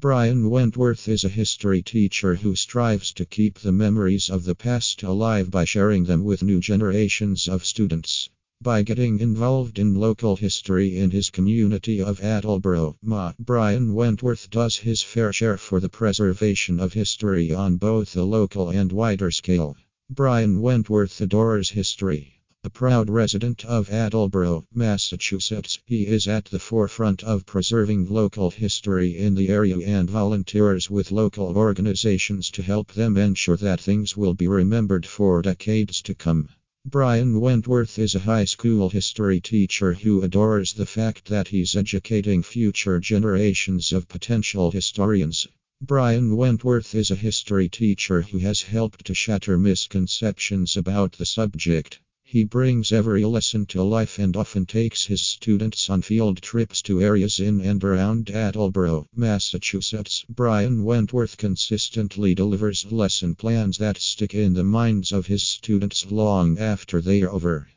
Brian Wentworth is a history teacher who strives to keep the memories of the past alive by sharing them with new generations of students. By getting involved in local history in his community of Attleboro, Ma, Brian Wentworth does his fair share for the preservation of history on both a local and wider scale. Brian Wentworth adores history. A proud resident of Attleboro, Massachusetts, he is at the forefront of preserving local history in the area and volunteers with local organizations to help them ensure that things will be remembered for decades to come. Brian Wentworth is a high school history teacher who adores the fact that he's educating future generations of potential historians. Brian Wentworth is a history teacher who has helped to shatter misconceptions about the subject. He brings every lesson to life and often takes his students on field trips to areas in and around Attleboro, Massachusetts. Brian Wentworth consistently delivers lesson plans that stick in the minds of his students long after they are over.